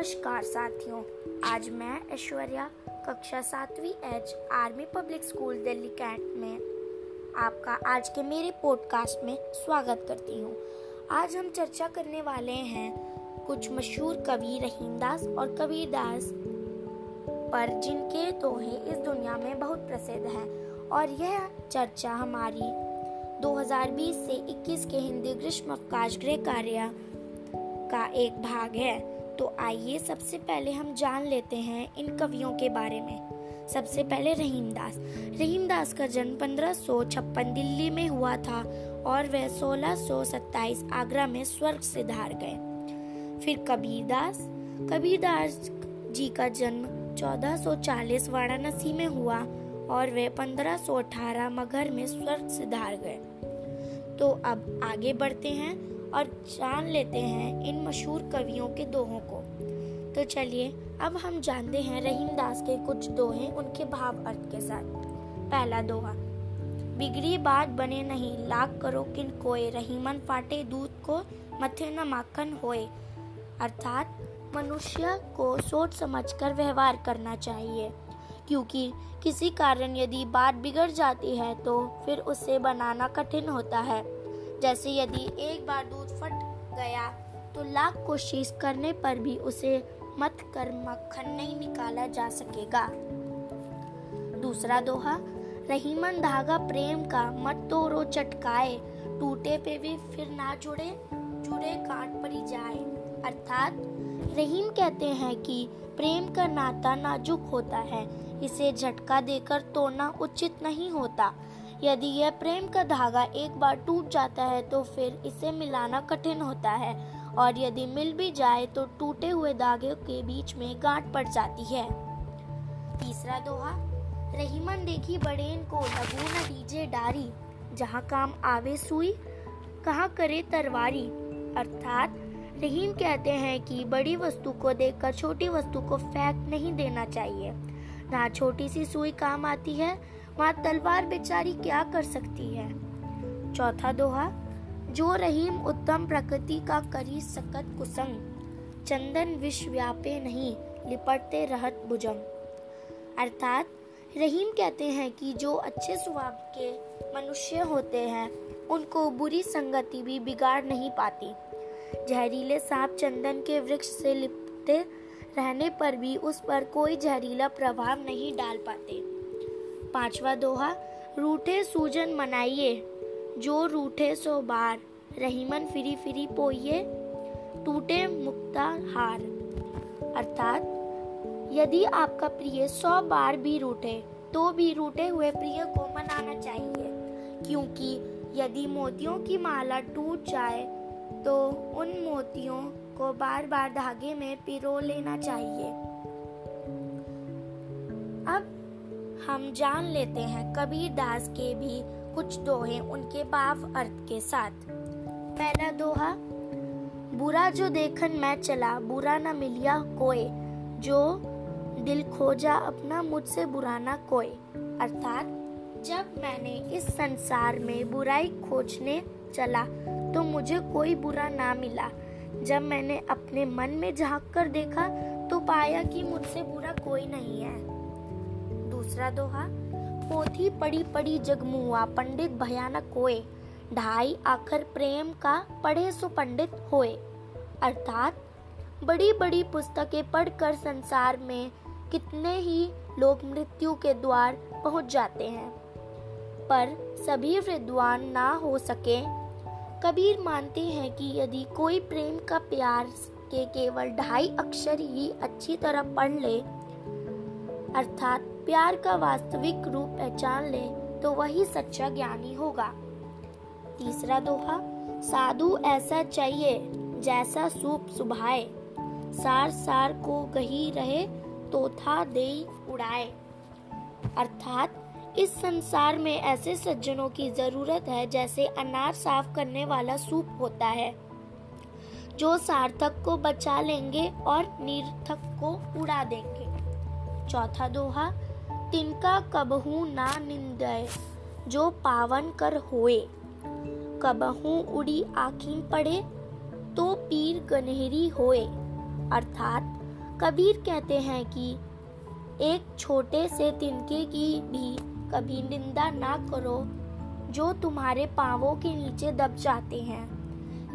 नमस्कार साथियों। आज मैं ऐश्वर्या, कक्षा सातवीं H, army public school, Delhi cantt में आपका आज के मेरे पॉडकास्ट में स्वागत करती हूँ। आज हम चर्चा करने वाले हैं कुछ मशहूर कवि रहीमदास और कबीरदास पर, जिनके दोहे इस दुनिया में बहुत प्रसिद्ध हैं। और यह चर्चा हमारी 2020 से 21 के हिंदी ग्रीष्म अवकाश गृह कार्य का एक भाग है। तो आइए सबसे पहले हम जान लेते हैं इन कवियों के बारे में। सबसे पहले रहीमदास रहीमदास का जन्म 1556 दिल्ली में हुआ था और वह 1627 आगरा में स्वर्ग से धार गए। फिर कबीरदास कबीरदास जी का जन्म 1440 वाराणसी में हुआ और वे 1518 मगहर में स्वर्ग से धार गए। तो अब आगे बढ़ते हैं और जान लेते हैं इन मशहूर कवियों के दोहों को। तो चलिए, अब हम जानते हैं रहीम दास के कुछ दोहे उनके भाव अर्थ के साथ। पहला दोहा, बिगड़ी बात बने नहीं, लाख करो किन कोय रहीमन फाटे दूध को मथे न माखन होए। अर्थात, मनुष्य को सोच समझकर व्यवहार करना चाहिए, क्योंकि किसी कारण यदि बात बिगड़ जाती है तो फिर उसे बनाना कठिन होता है। जैसे यदि एक बार दूध फट गया तो लाख कोशिश करने पर भी उसे मत कर मक्खन नहीं निकाला जा सकेगा। दूसरा दोहा, रहीमन धागा प्रेम का मत तोड़ो, चटकाए, टूटे पे भी फिर ना जुड़े जुड़े काट पड़ी जाए। अर्थात, रहीम कहते हैं कि प्रेम का नाता नाजुक होता है। इसे झटका देकर तोड़ना उचित नहीं होता। यदि यह प्रेम का धागा एक बार टूट जाता है तो फिर इसे मिलाना कठिन होता है, और यदि मिल भी जाए तो टूटे हुए धागे के बीच में गांठ पड़ जाती है। तीसरा दोहा, रहीमन देखी बड़ेन को लगू न दीजे डारी, जहाँ काम आवे सुई, कहा करे तरवारी। अर्थात, रहीम कहते हैं कि बड़ी वस्तु को देखकर छोटी वस्तु को फेंक नहीं देना चाहिए। ना छोटी सी सुई काम आती है वहाँ तलवार बेचारी क्या कर सकती है? चौथा दोहा, जो रहीम उत्तम प्रकृति का करी सकत कुसंग, चंदन विश्व व्यापे नहीं, लिपटते रहत भुजंग। अर्थात, रहीम कहते हैं कि जो अच्छे स्वभाव के मनुष्य होते हैं, उनको बुरी संगति भी बिगाड़ नहीं पाती। जहरीले सांप चंदन के वृक्ष से लिपटे रहने पर भी उस पर कोई जहरीला प्रभाव नहीं डाल पाते। पांचवा दोहा, रूठे सूजन मनाइए, जो रूठे सो बार, रहीमन फिरी फिरी पोइए, टूटे मुक्ता हार। अर्थात, यदि आपका प्रिय सौ बार भी रूठे तो भी रूठे हुए प्रिय को मनाना चाहिए, क्योंकि यदि मोतियों की माला टूट जाए तो उन मोतियों को बार बार धागे में पिरो लेना चाहिए। अब हम जान लेते हैं कबीर दास के भी कुछ दोहे उनके भाव अर्थ के साथ। पहला दोहा, बुरा जो देखन मैं चला, बुरा न मिलिया कोई जो दिल खोजा अपना मुझसे बुरा ना कोई अर्थात, जब मैंने इस संसार में बुराई खोजने चला तो मुझे कोई बुरा ना मिला। जब मैंने अपने मन में झाँक कर देखा तो पाया कि मुझसे बुरा कोई नहीं है। दूसरा दोहा, पोथी पड़ी पड़ी जगमुआ, पंडित भयानक होए। ढाई आखर प्रेम का पढ़े सो पंडित होए। अर्थात, बड़ी बड़ी पुस्तकें पढ़कर संसार में कितने ही लोग मृत्यु के द्वार पहुँच जाते हैं। पर सभी विद्वान ना हो सके। कबीर मानते हैं कि यदि कोई प्रेम का प्यार के केवल ढाई अक्षर ही अच्छी तरह पढ़ ले, अर्थात प्यार का वास्तविक रूप पहचान ले तो वही सच्चा ज्ञानी होगा। तीसरा दोहा, साधु ऐसा चाहिए जैसा सूप सुभाए। सार सार को गही रहे तो था दे उड़ाए। अर्थात, इस संसार में ऐसे सज्जनों की ज़रूरत है जैसे अनार साफ़ करने वाला सूप होता है। जो सार्थक को बचा लेंगे और निर्थक को उड़ा देंगे। चौथा दोहा तिनका कबहू ना निंदय, जो पावन कर होए। कबहू उड़ी आखिन पड़े तो पीर गनहरी होए। अर्थात कबीर कहते हैं कि एक छोटे से तिनके की भी कभी निंदा ना करो, जो तुम्हारे पांवों के नीचे दब जाते हैं।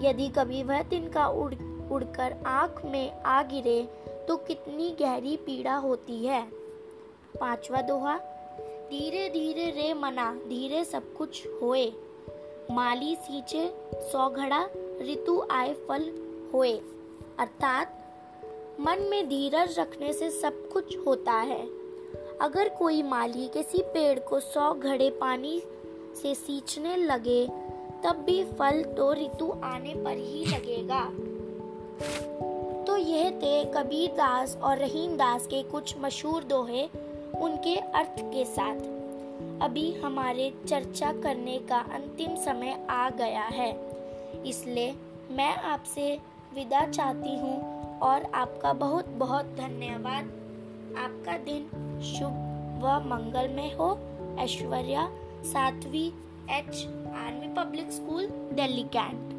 यदि कभी वह तिनका उड़, उड़कर आँख में आ गिरे तो कितनी गहरी पीड़ा होती है। पांचवा दोहा, धीरे धीरे रे मना, धीरे सब कुछ होए। माली सींचे सौ घड़ा, ऋतु आए फल होए। अर्थात, मन में धीरज रखने से सब कुछ होता है। अगर कोई माली किसी पेड़ को सौ घड़े पानी से सींचने लगे, तब भी फल तो ऋतु आने पर ही लगेगा। तो यह थे कबीर दास और रहीम दास के कुछ मशहूर दोहे। उनके अर्थ के साथ। अभी हमारे चर्चा करने का अंतिम समय आ गया है, इसलिए मैं आपसे विदा चाहती हूँ और आपका बहुत बहुत धन्यवाद। आपका दिन शुभ व मंगलमय हो। ऐश्वर्या सातवीं H army public school, Delhi cantt.